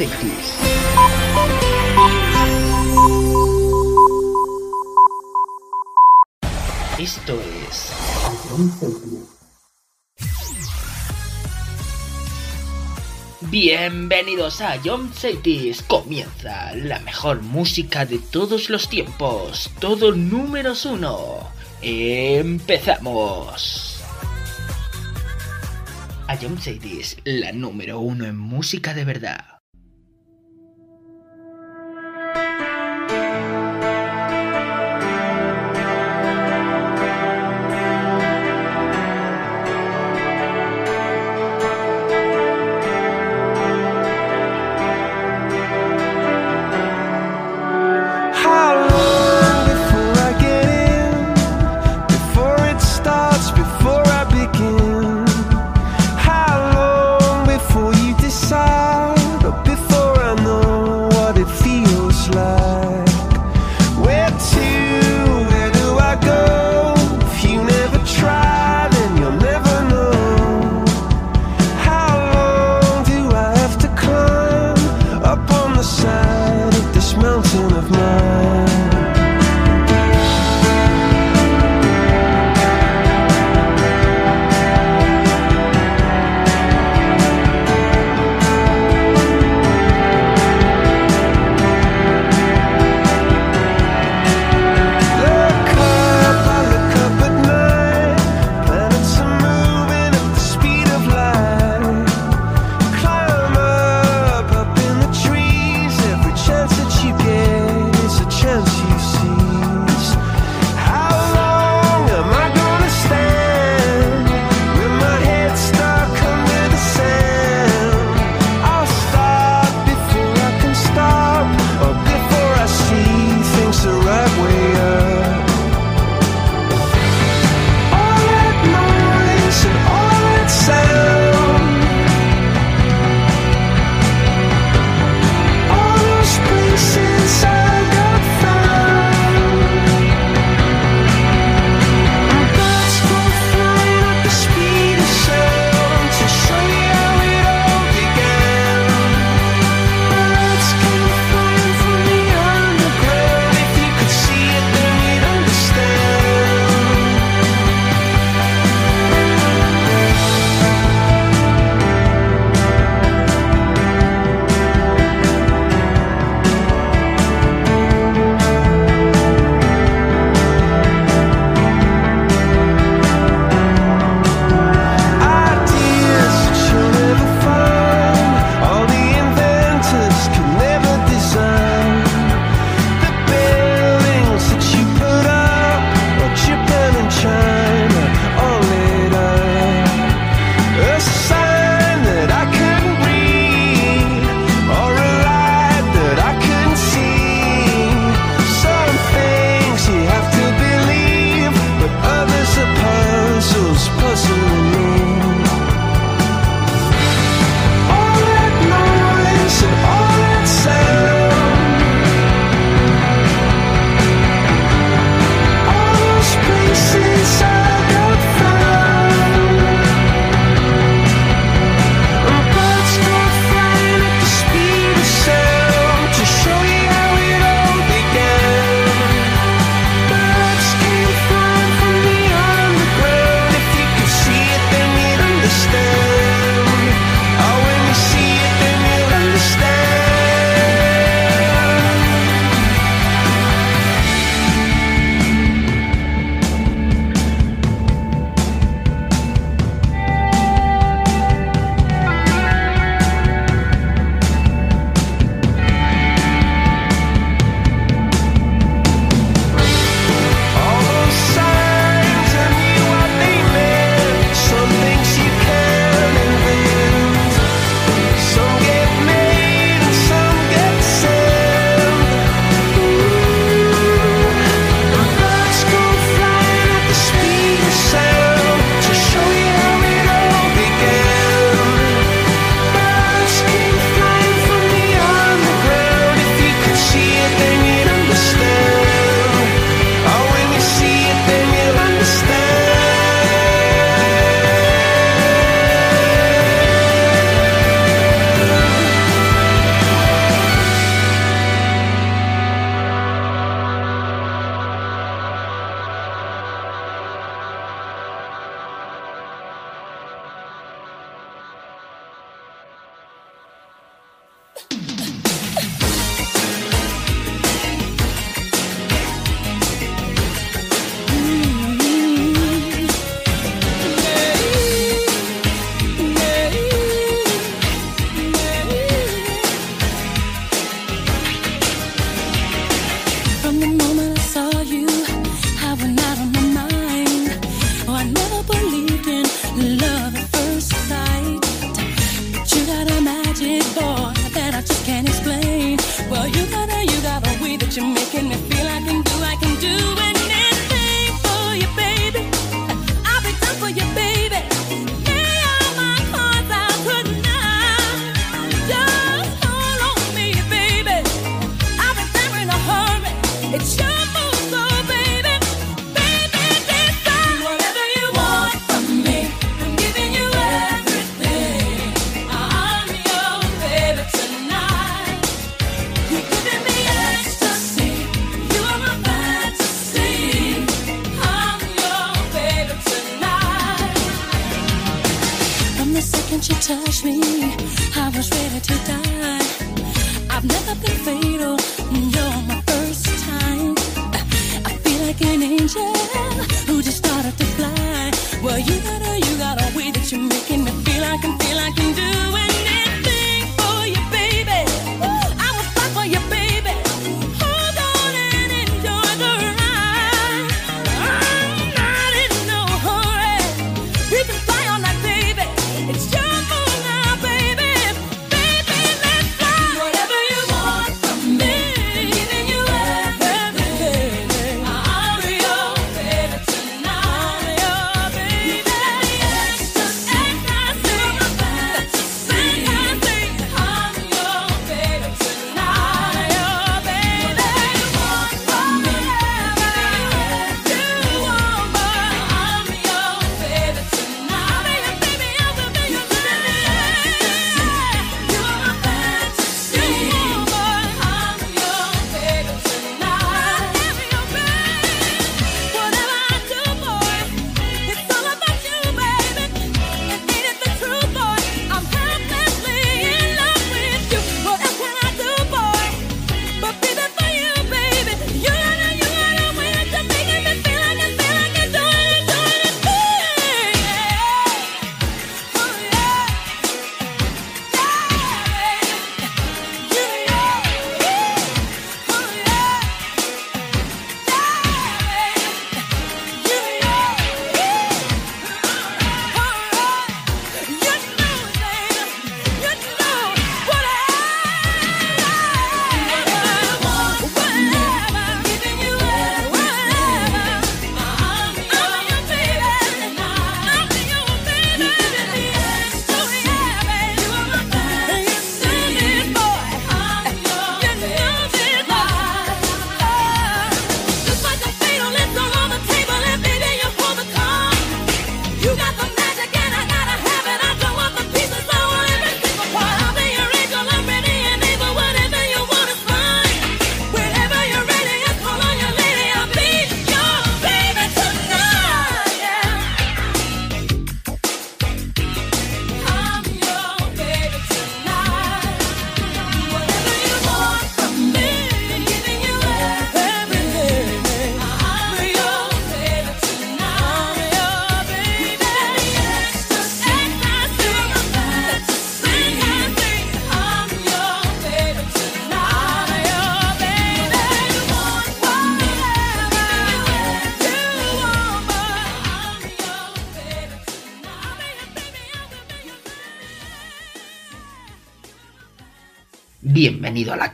Esto es Bienvenidos a John Cities. Comienza la mejor música de todos los tiempos. Todo números uno. Empezamos. A John Cities, la número uno en música de verdad.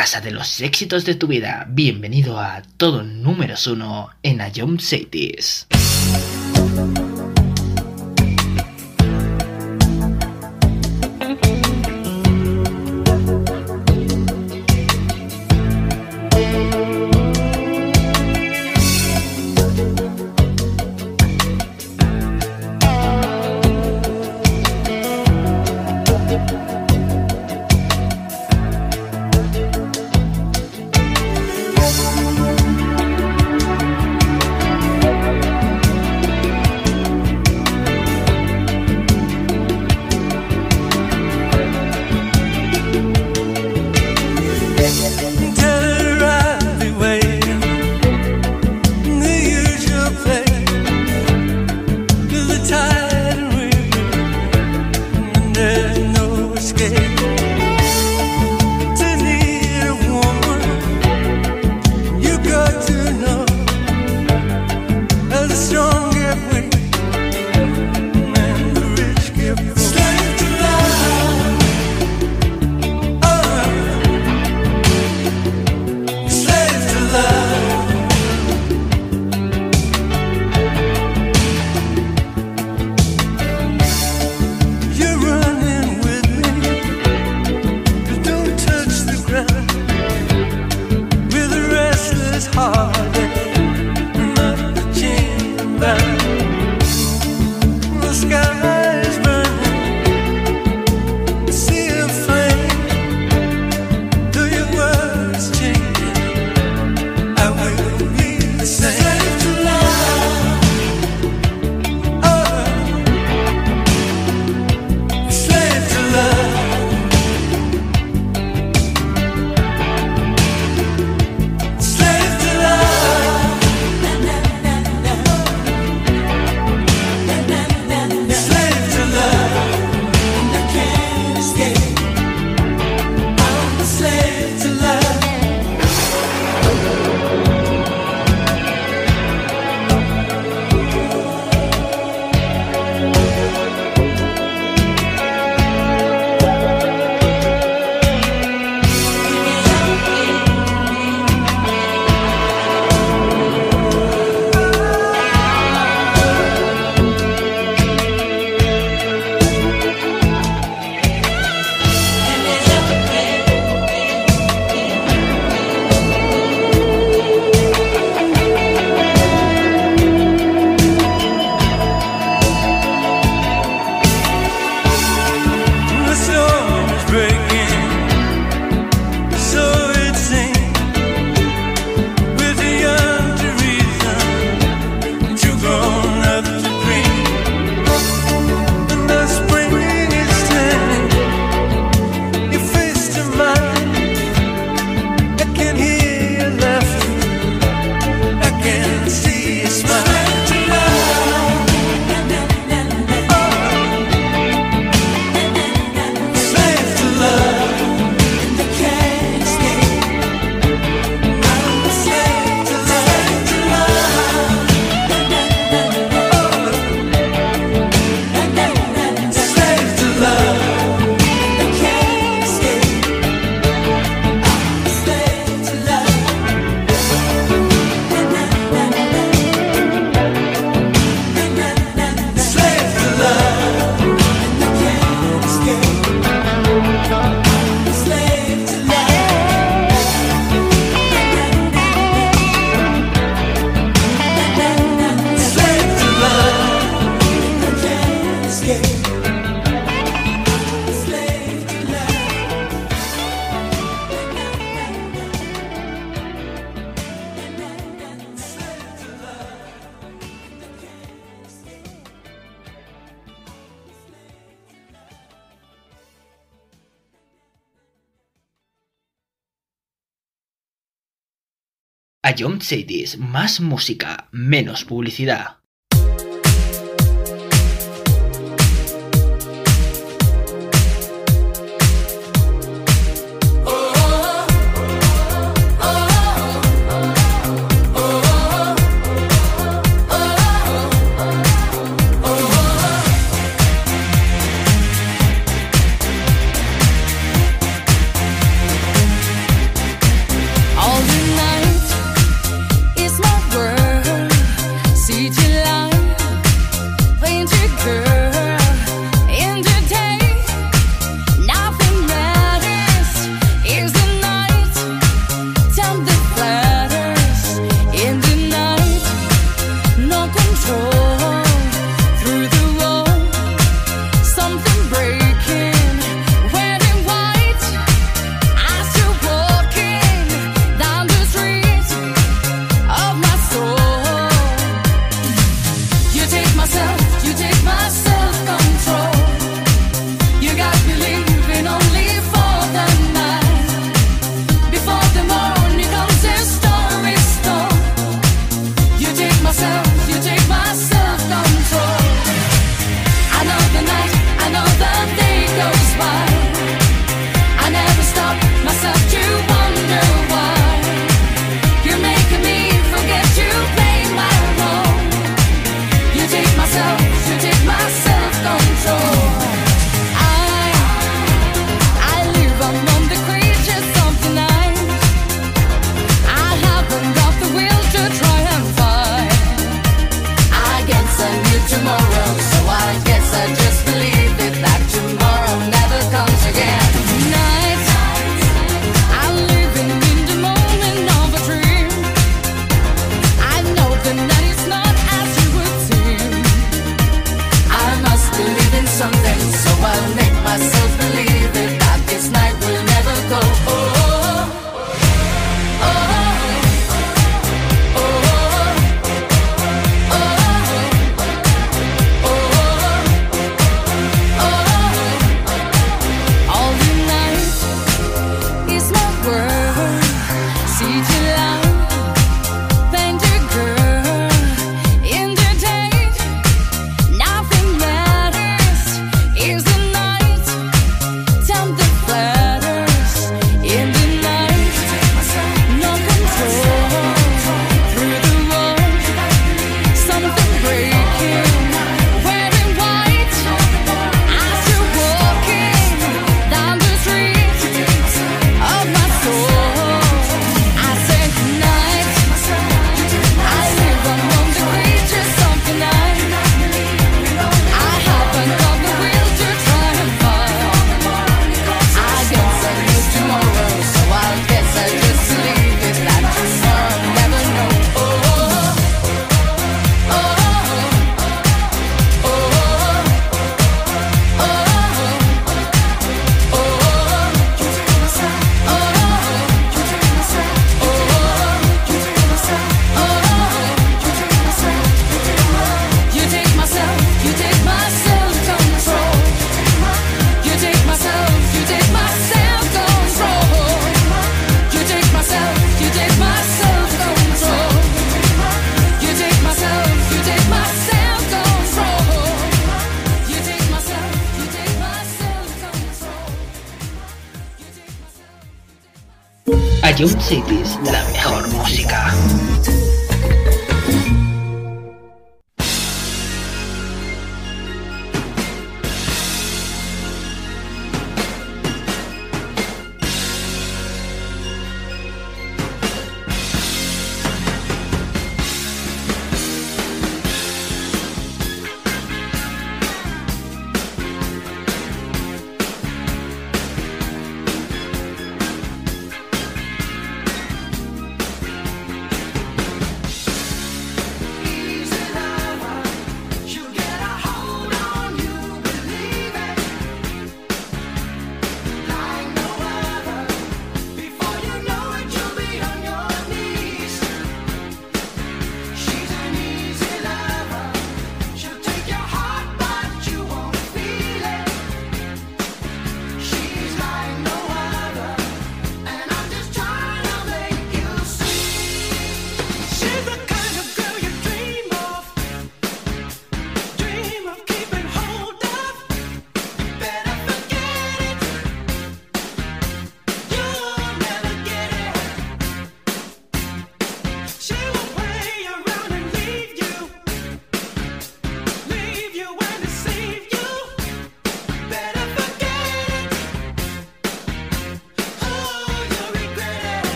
casa de los éxitos de tu vida. Bienvenido a todo números uno en Ion Cities. Cities, más música, menos publicidad.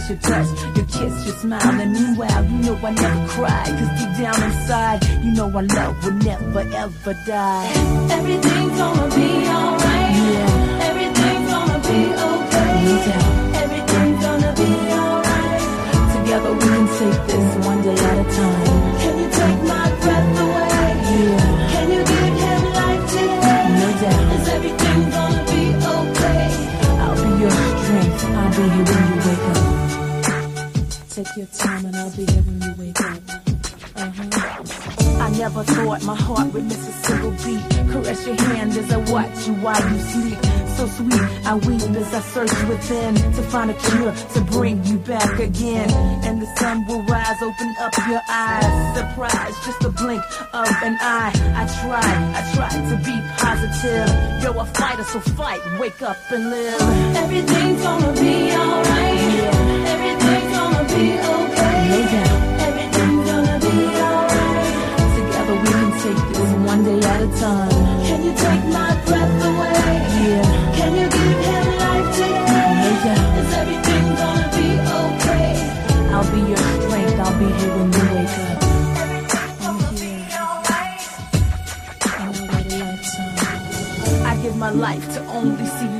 Miss your touch, your kiss, your smile. And meanwhile, you know I never cry. Cause deep down inside, you know our love will never ever die. Everything's gonna be alright. Yeah. Everything's gonna be okay. No doubt. Everything's gonna be alright. Together we can take this one day at a time. Can you take my breath away? Yeah. Can you give him life today? No doubt. Is everything gonna be okay? I'll be your strength. I'll be here your time and I'll be when you wake up. Uh-huh. I never thought my heart would miss a single beat. Caress your hand as I watch you while you sleep. So sweet, I weep as I search within to find a cure to bring you back again. And the sun will rise, open up your eyes. Surprise, just a blink of an eye. I try, I try to be positive. You're a fighter, so fight, wake up and live. Everything's gonna be alright. Everything life to be okay? I'll be your strength, I'll be heavy. Everything I'm gonna be alright. I give my life to only see you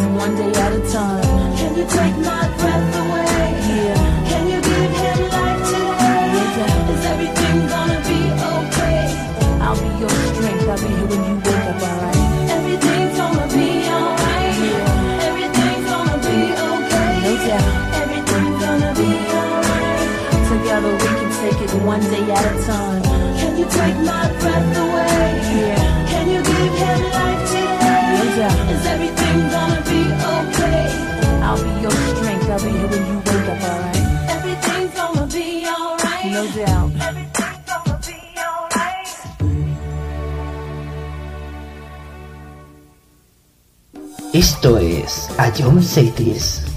Can one day at a time. Can you take my breath away? Yeah. Can you give him life today? Doubt. Is everything gonna be okay? I'll be your strength. I'll be here when you wake up, alright? Everything's gonna be alright. Yeah. Everything's gonna be okay. No doubt. Everything's gonna be alright. Together we can take it one day at a time. Can you take my breath away? Yeah. Can you give him life today? Is everything gonna be okay? I'll be your strength. I'll be here when you wake up, alright? Everything's gonna be alright. No doubt. Everything's gonna be alright. Esto es A John Cities.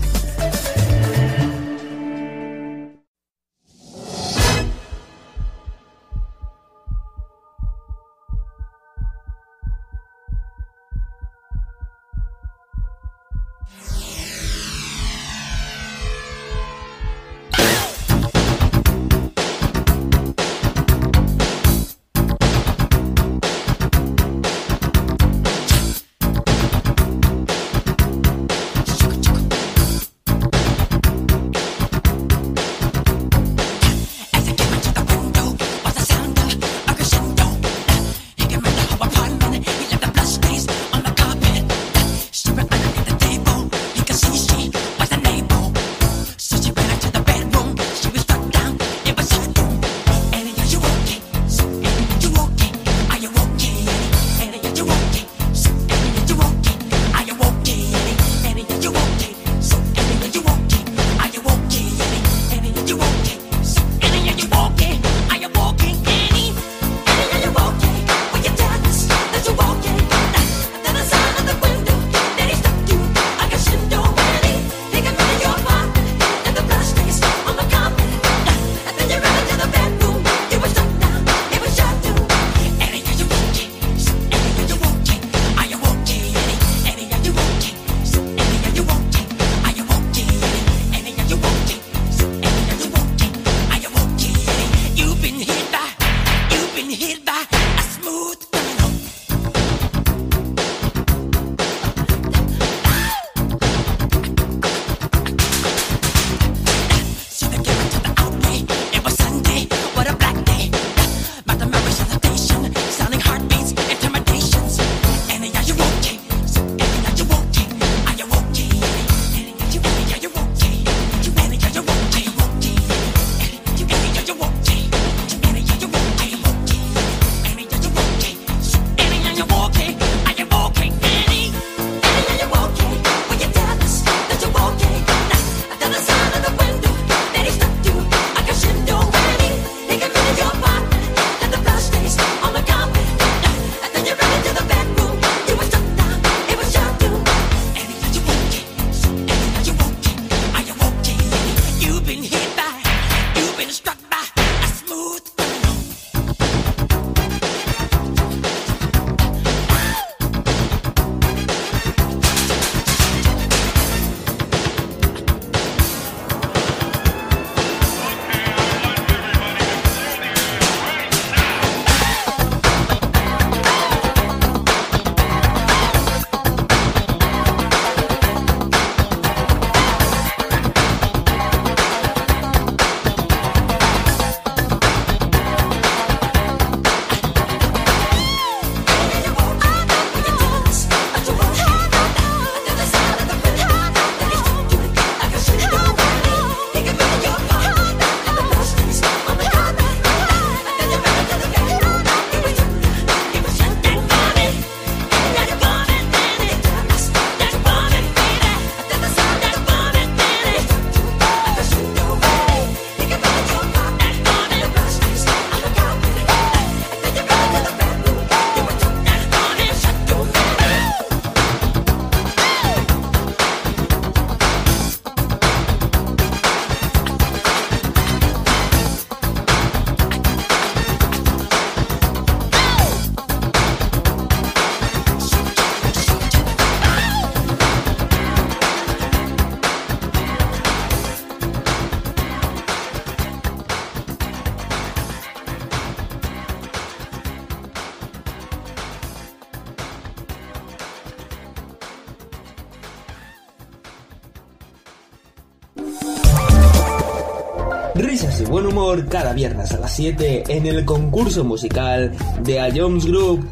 Cada viernes a las 7 en el concurso musical de A Jones Group.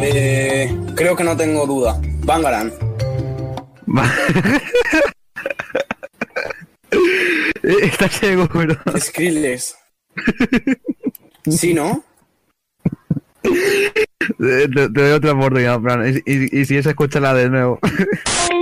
Eh, creo que no tengo duda. Bangaran. Está seguro. Skrillex. ¿Sí, no? Te, te doy otra oportunidad, Fran. Y, y- y si es, escúchala de nuevo.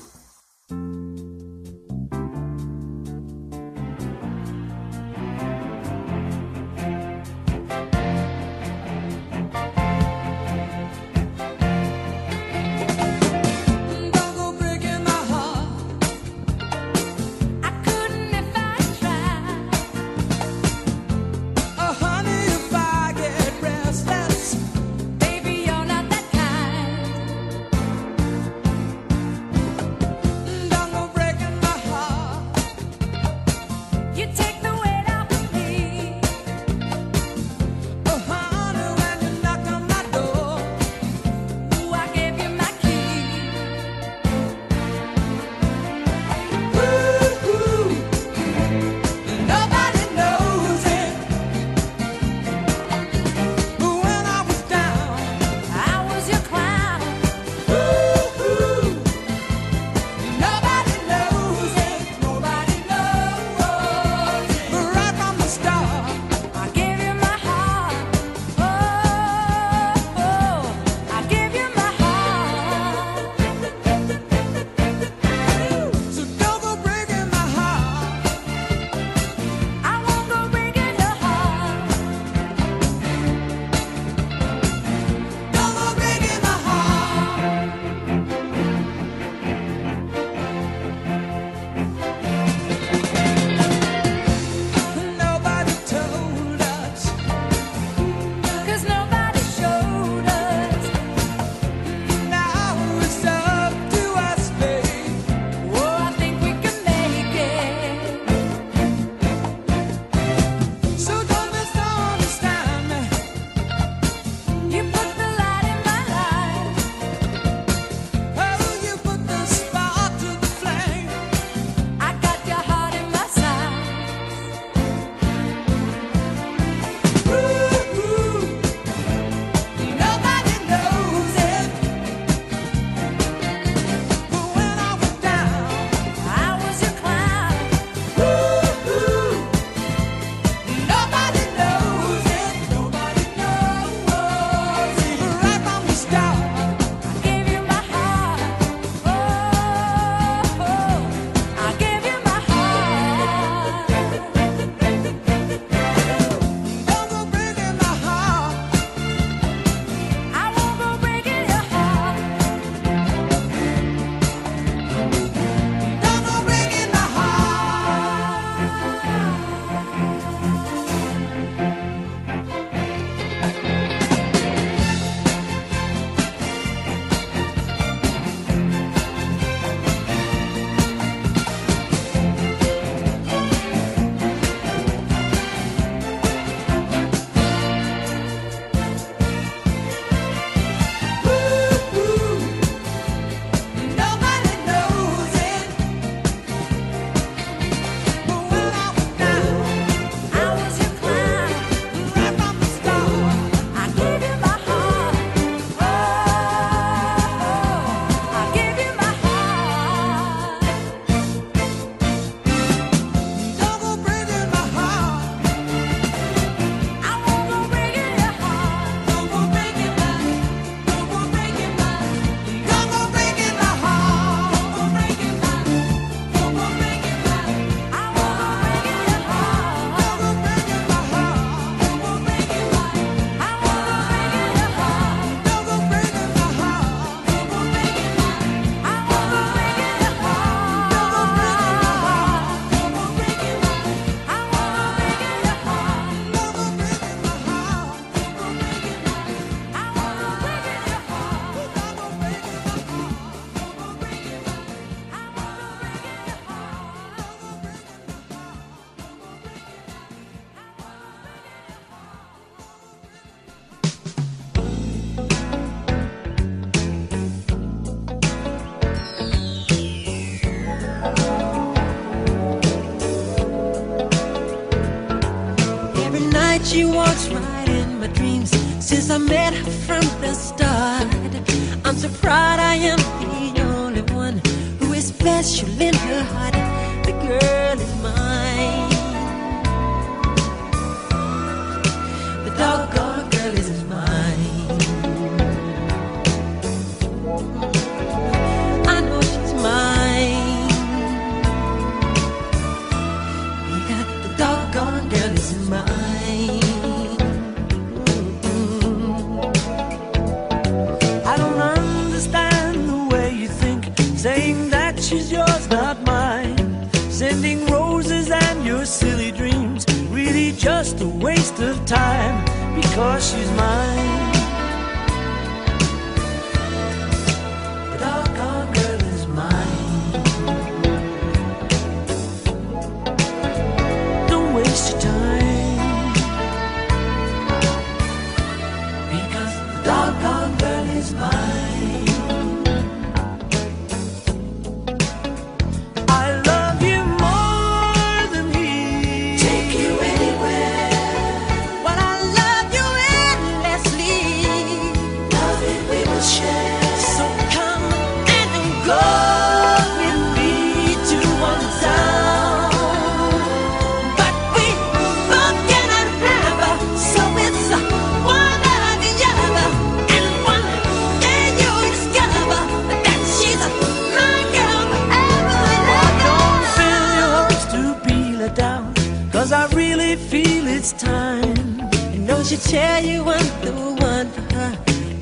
She tell you I'm the one for her?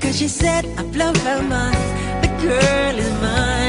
Cause she said I blow her mind. The girl is mine.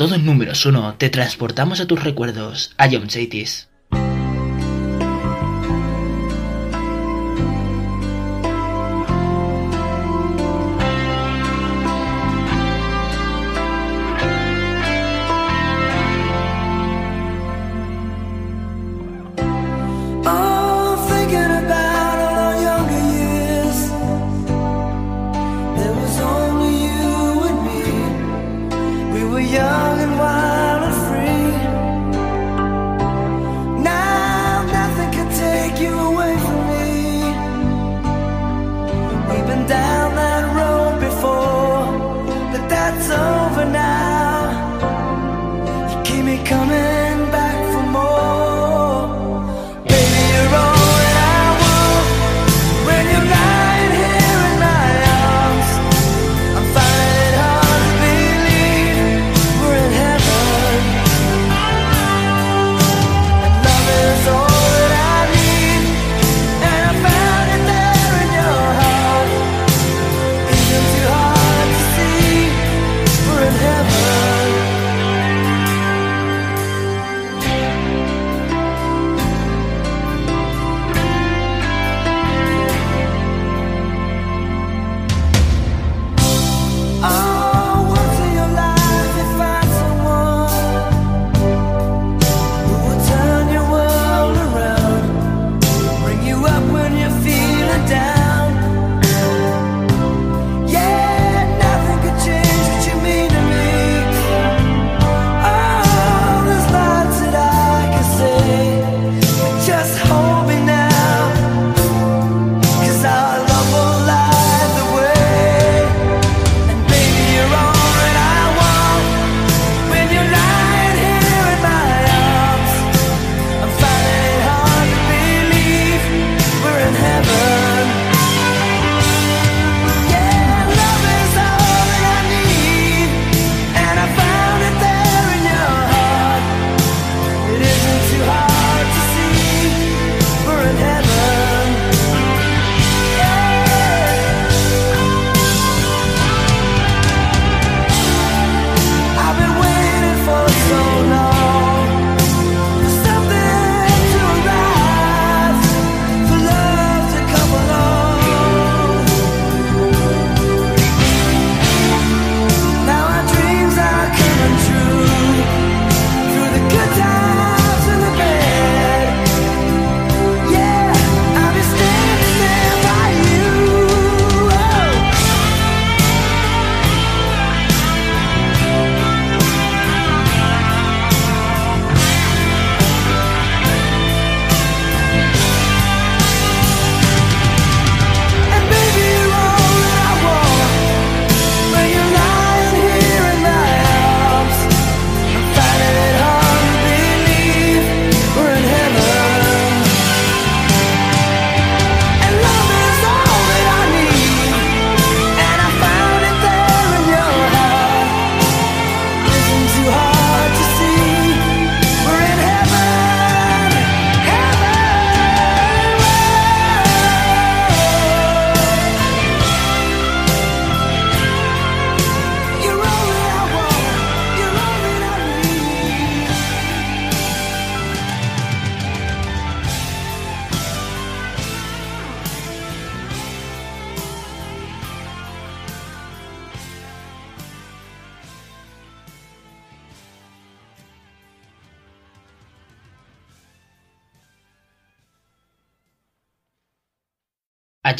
todo en números uno, te transportamos a tus recuerdos, a John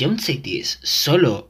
Jump Cities solo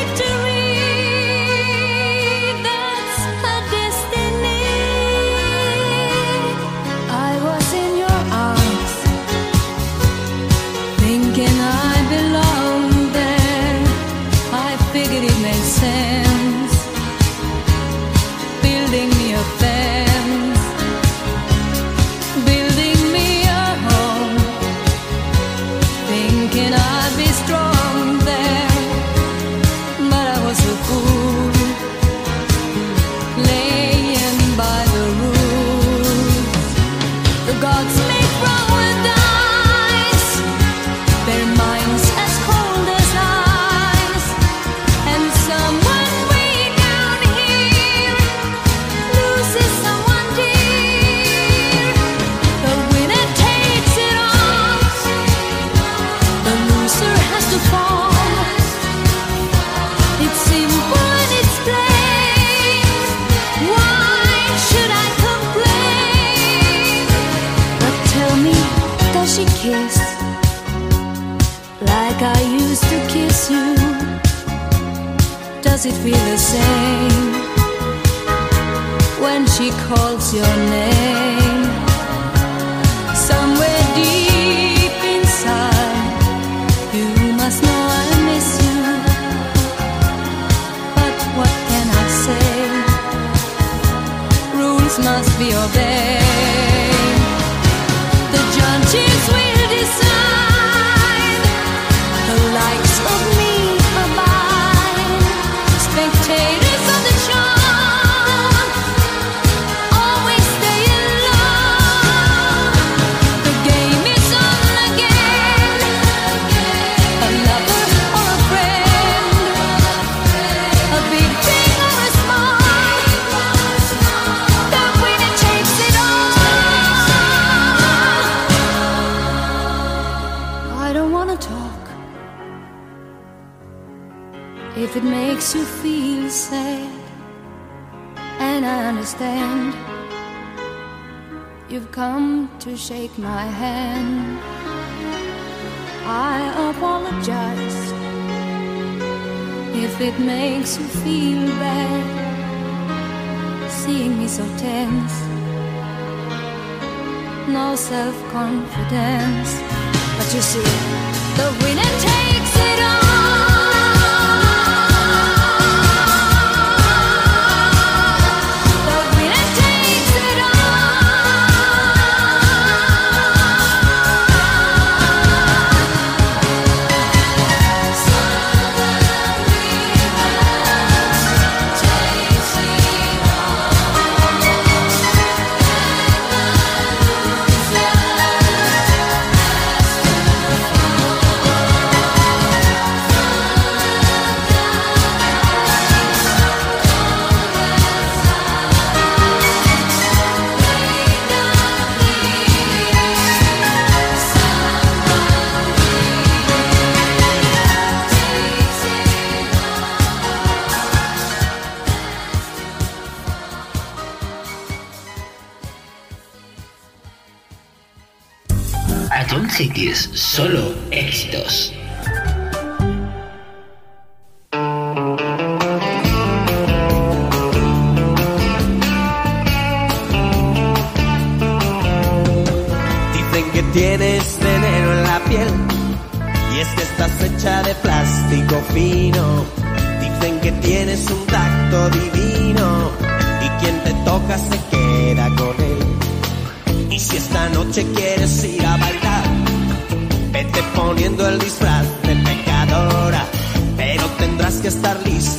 estar listo.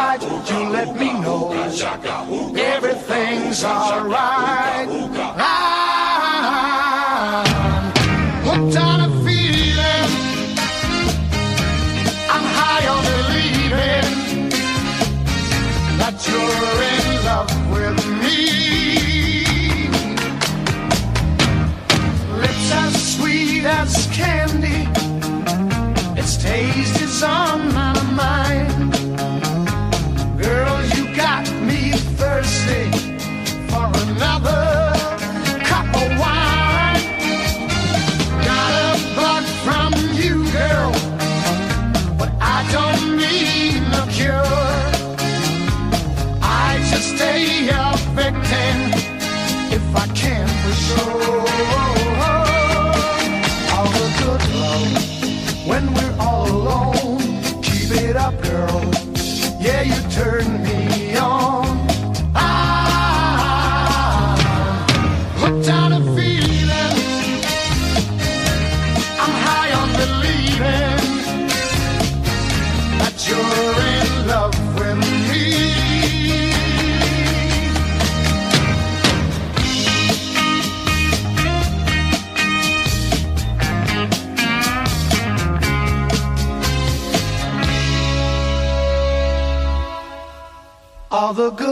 side, you let me know everything's alright. I'm hooked on a feeling. I'm high on believing that you're in love with me. Lips as sweet as candy, its taste is on my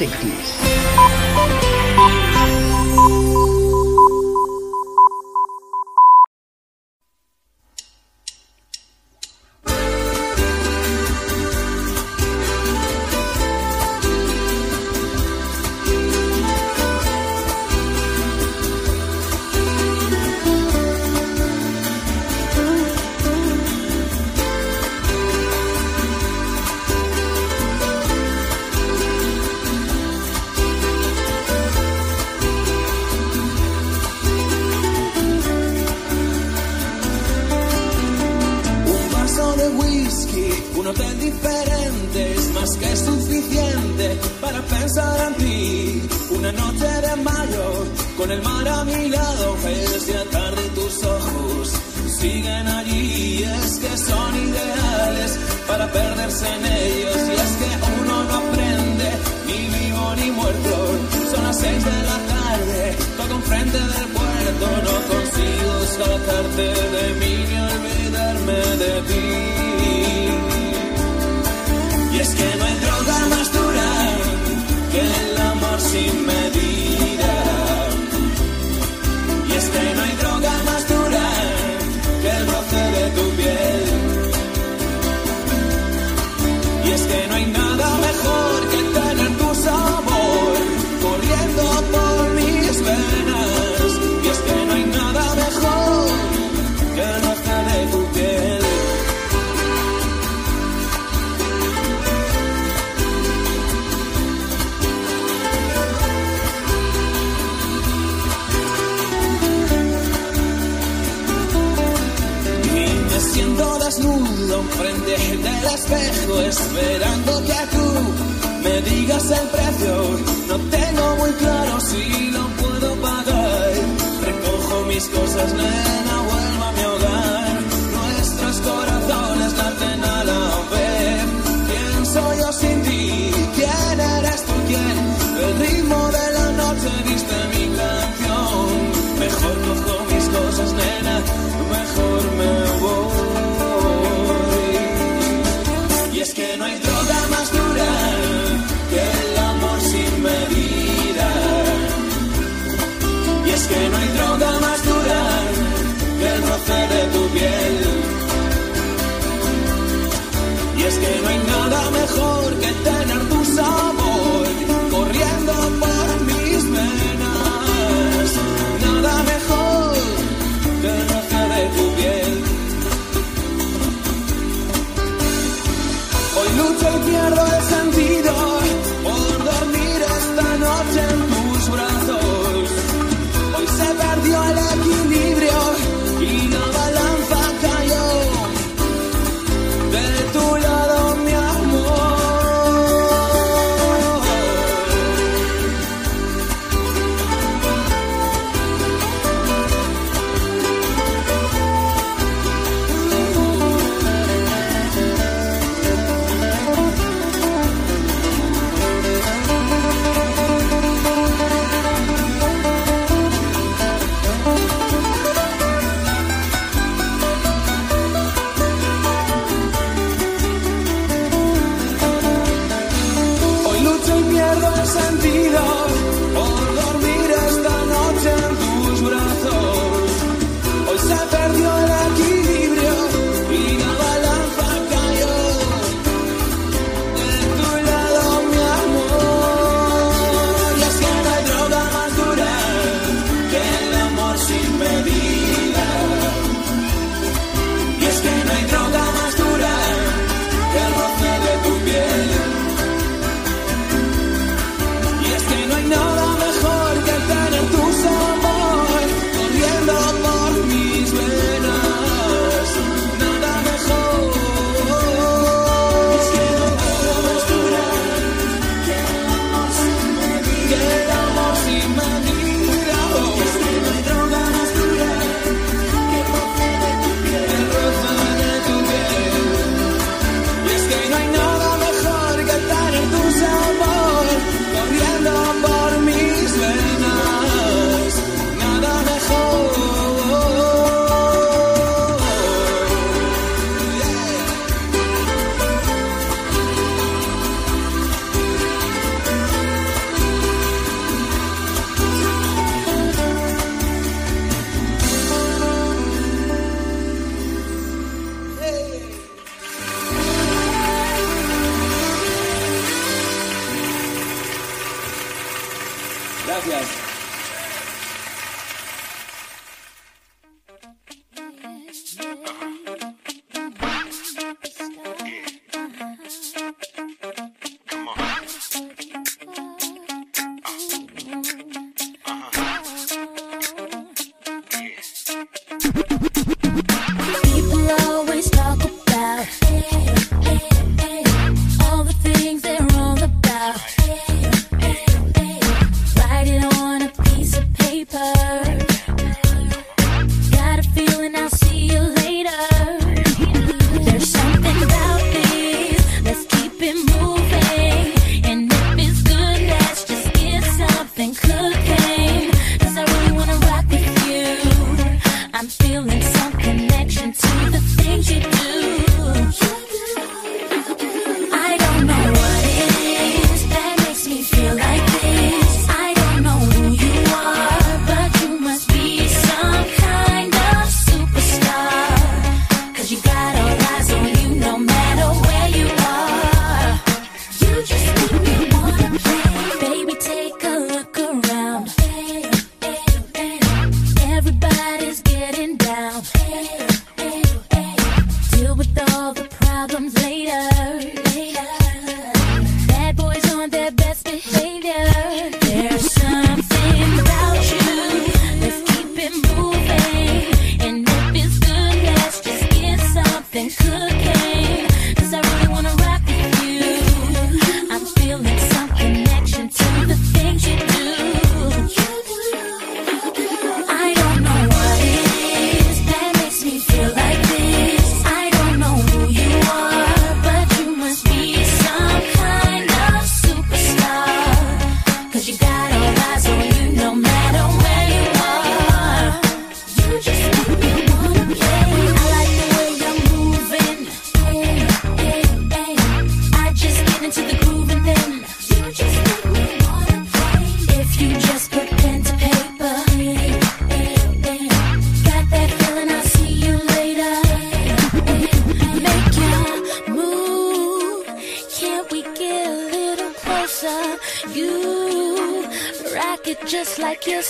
1960s.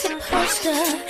Supposed. holster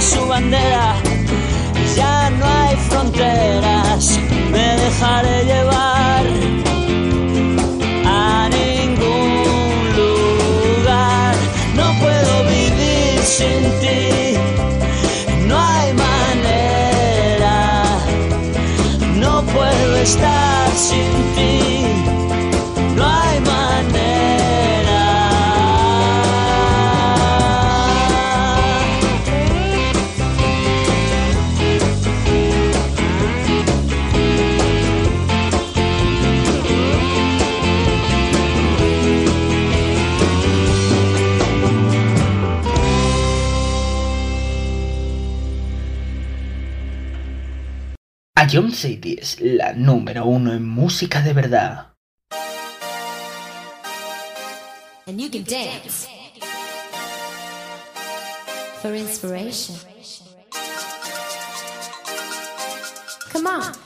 Su bandera. Ya no hay fronteras, me dejaré llevar a ningún lugar. No puedo vivir sin ti, no hay manera. No puedo estar sin ti, La número uno en música de verdad. And you can dance for inspiration. Come on.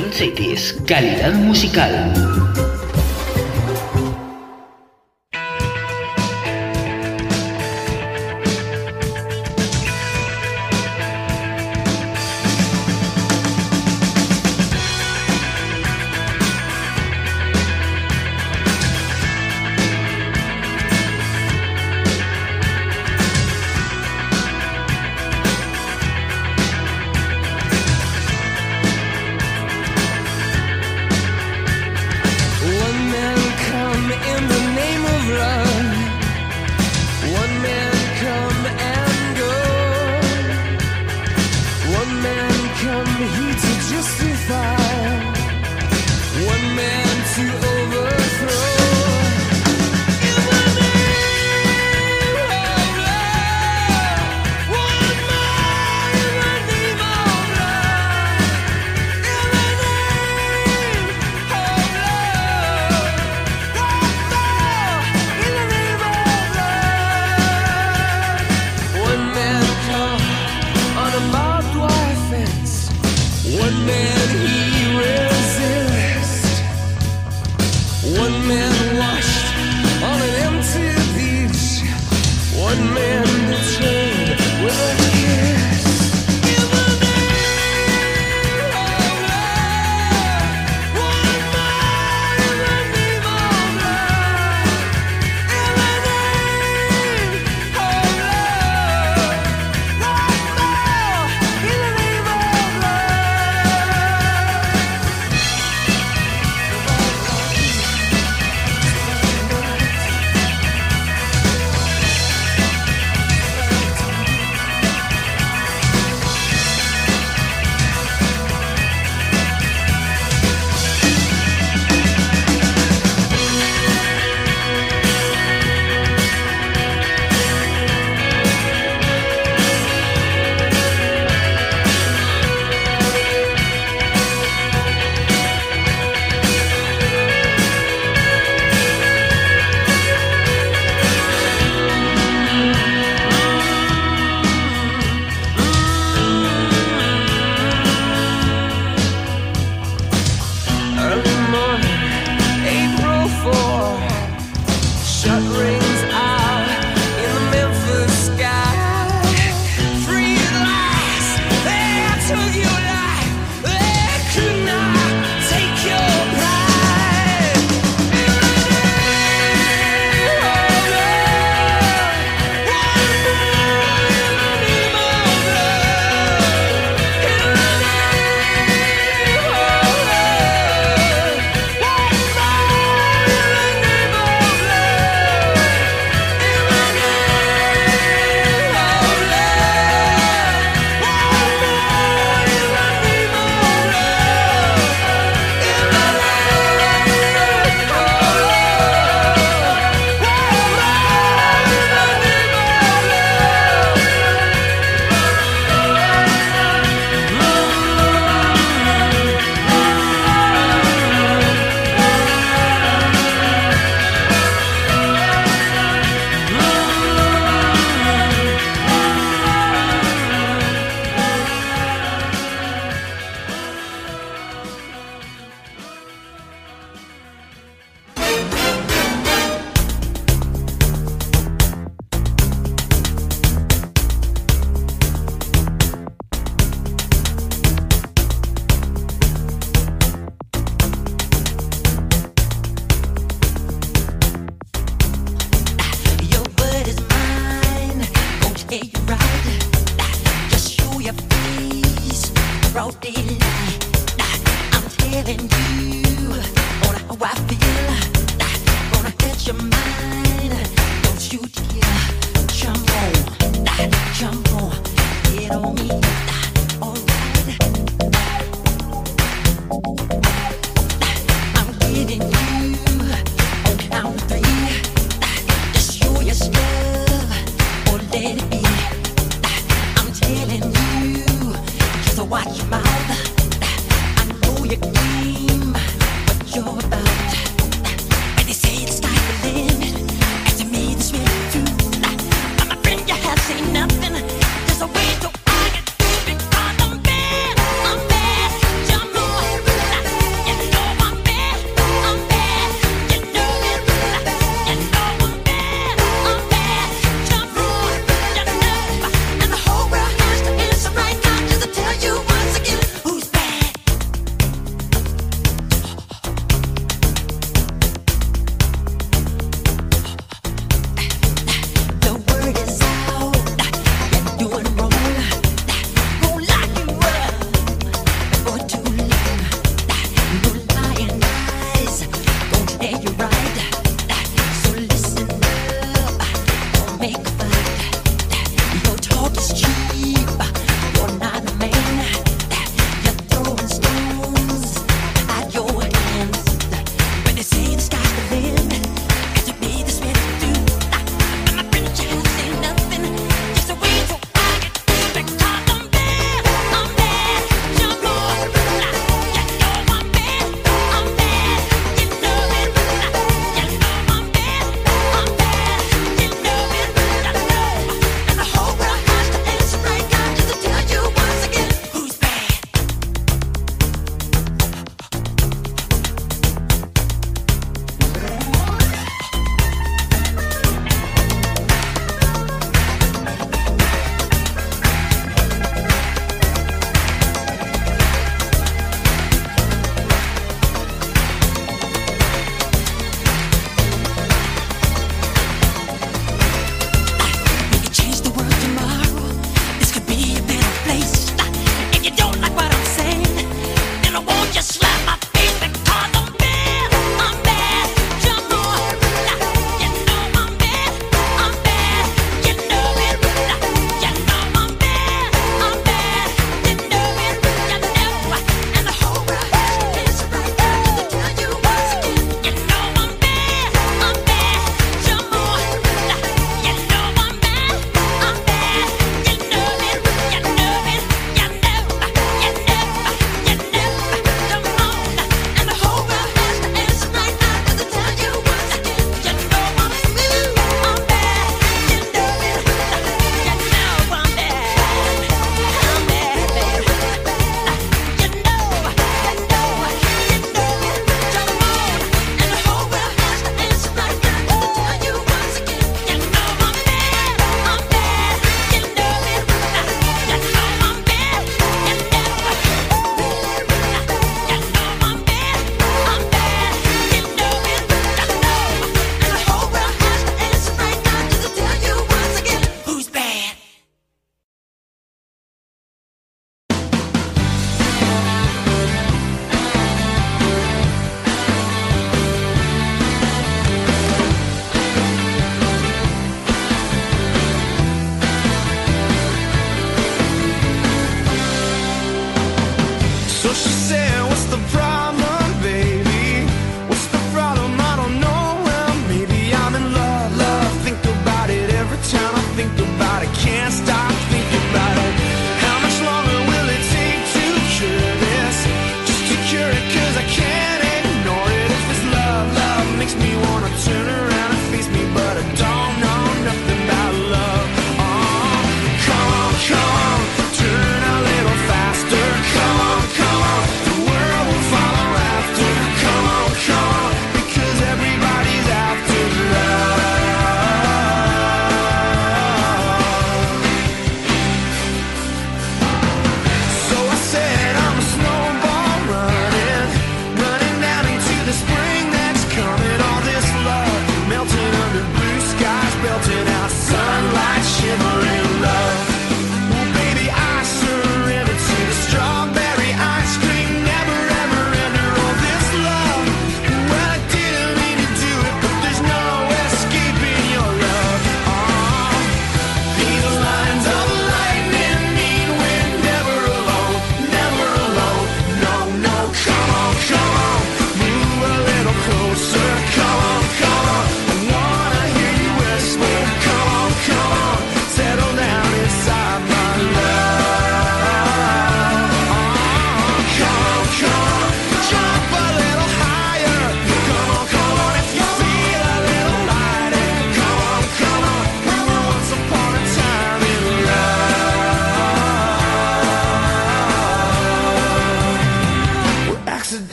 Ion Cities, calidad musical.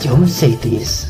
de 163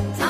time.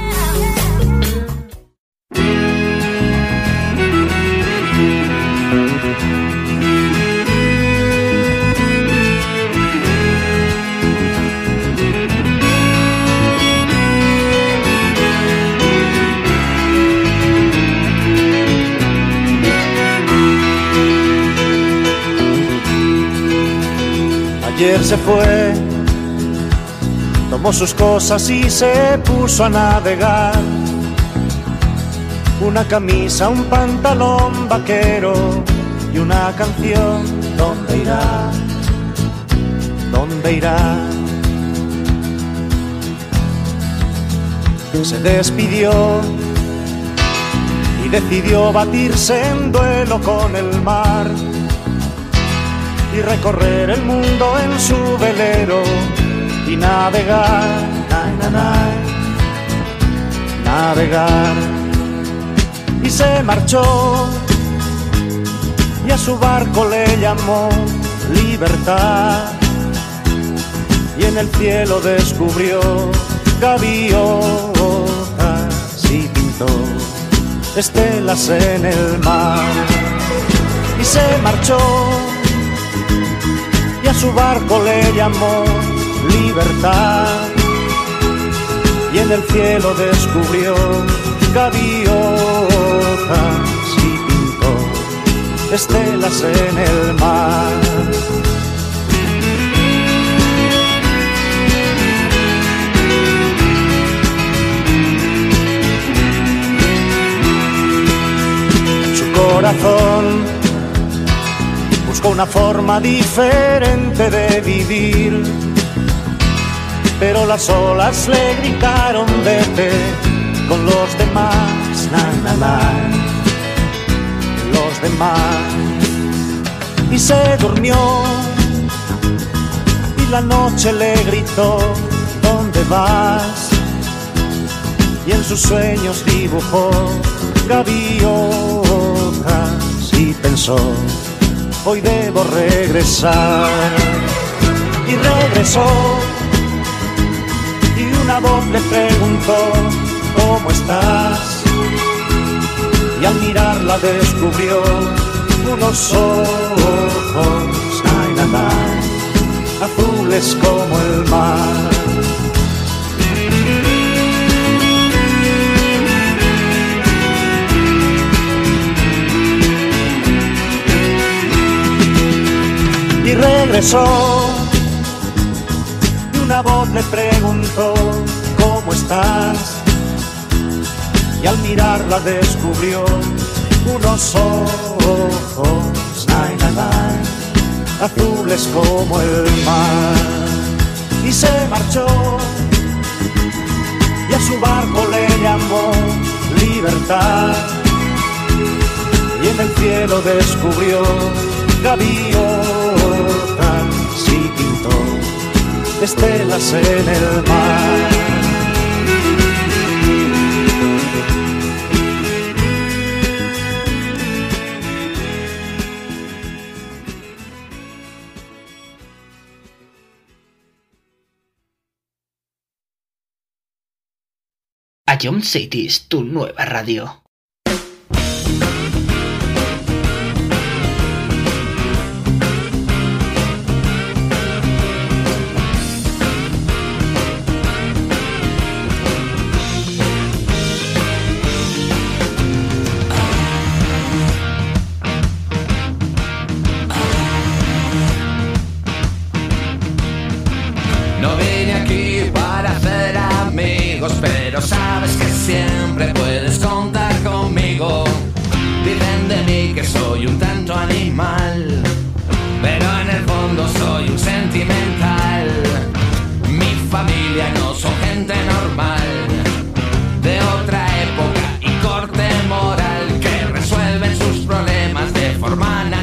Ayer se fue, tomó sus cosas y se puso a navegar. Una camisa, un pantalón vaquero y una canción. ¿Dónde irá? ¿Dónde irá? Se despidió y decidió batirse en duelo con el mar y recorrer el mundo en su velero y navegar, na, na, na, navegar. Y se marchó. Y a su barco le llamó libertad. Y en el cielo descubrió gaviotas y pintó estelas en el mar. Y se marchó a su barco le llamó libertad y en el cielo descubrió gaviotas y pintó estelas en el mar. Su corazón buscó una forma diferente de vivir, pero las olas le gritaron vete con los demás, na, na, los demás. Y se durmió. Y la noche le gritó, ¿dónde vas? Y en sus sueños dibujó gaviotas y pensó, hoy debo regresar. Y regresó y una voz le preguntó, ¿cómo estás? Y al mirarla descubrió unos ojos, azules como el mar. Y regresó. Y una voz le preguntó, ¿cómo estás? Y al mirarla descubrió unos ojos, ay, azules como el mar. Y se marchó y a su barco le llamó libertad. Y en el cielo descubrió gaviotas estelas en el mar. Ion City es tu nueva radio. Sabes que siempre puedes contar conmigo. Dicen de mí que soy un tanto animal, pero en el fondo soy un sentimental. Mi familia no son gente normal, de otra época y corte moral, que resuelven sus problemas de forma natural.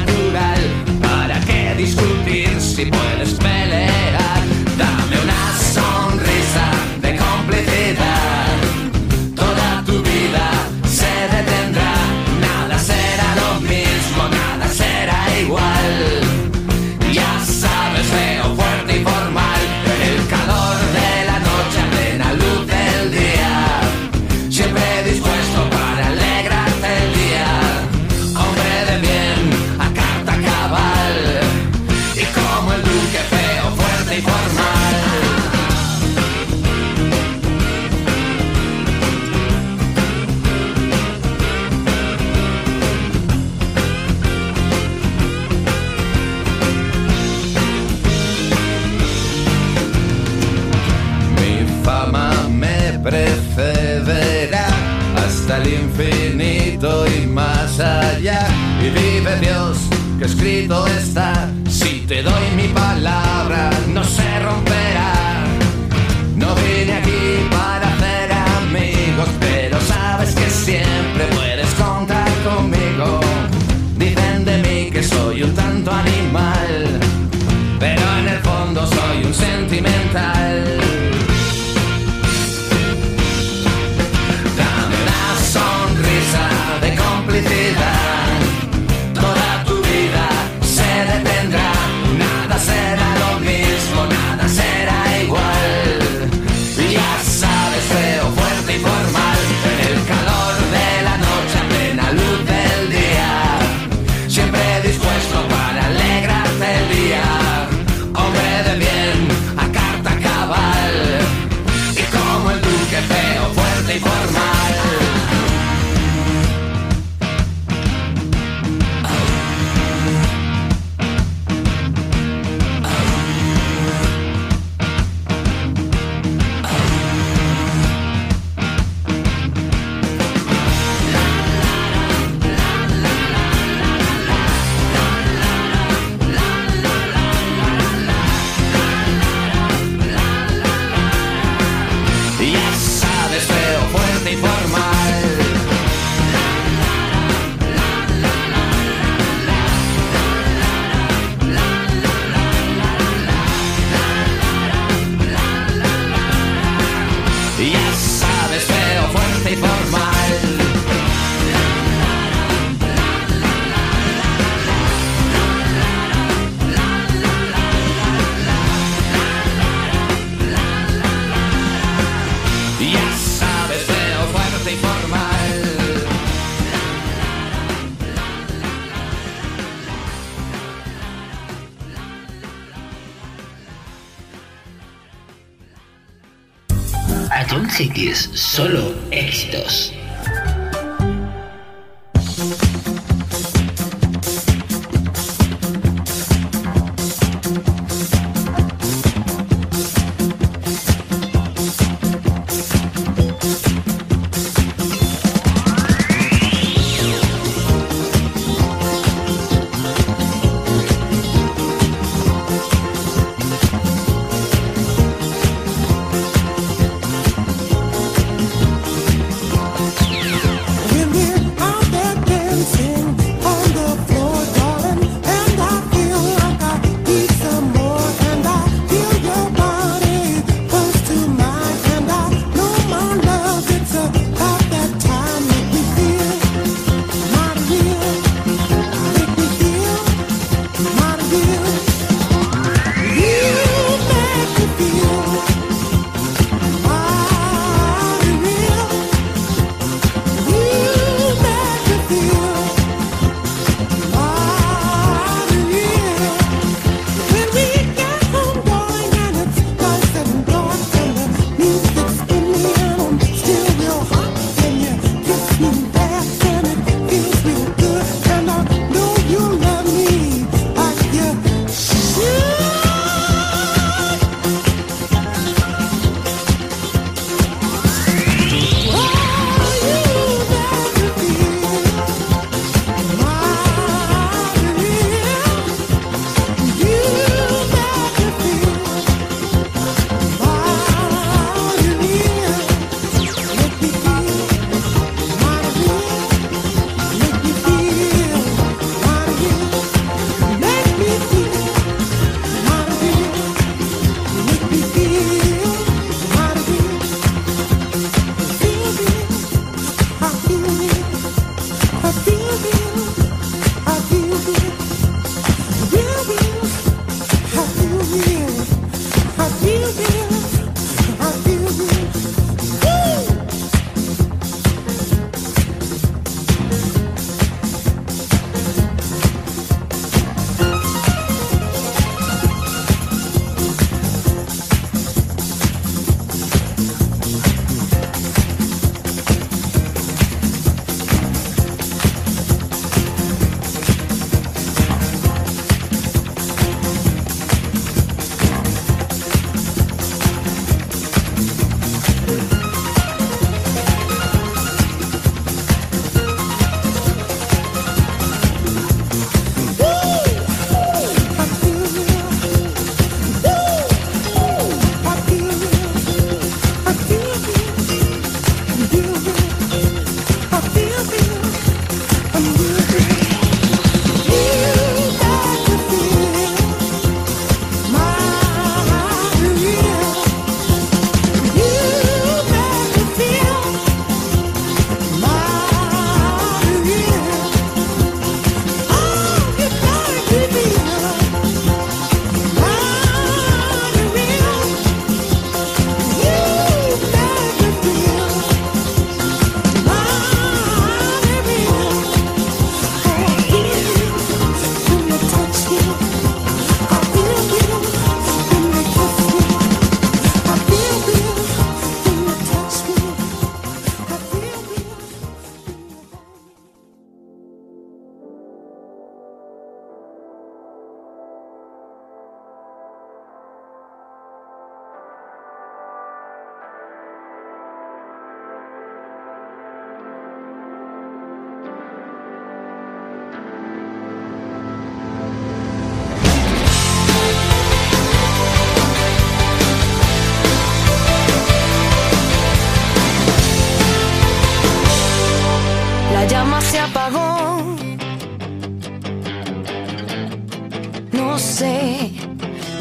sé,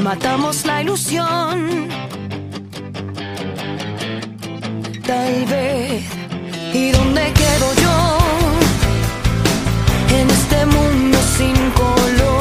matamos la ilusión. Tal vez, ¿y dónde quedo yo? En este mundo sin color.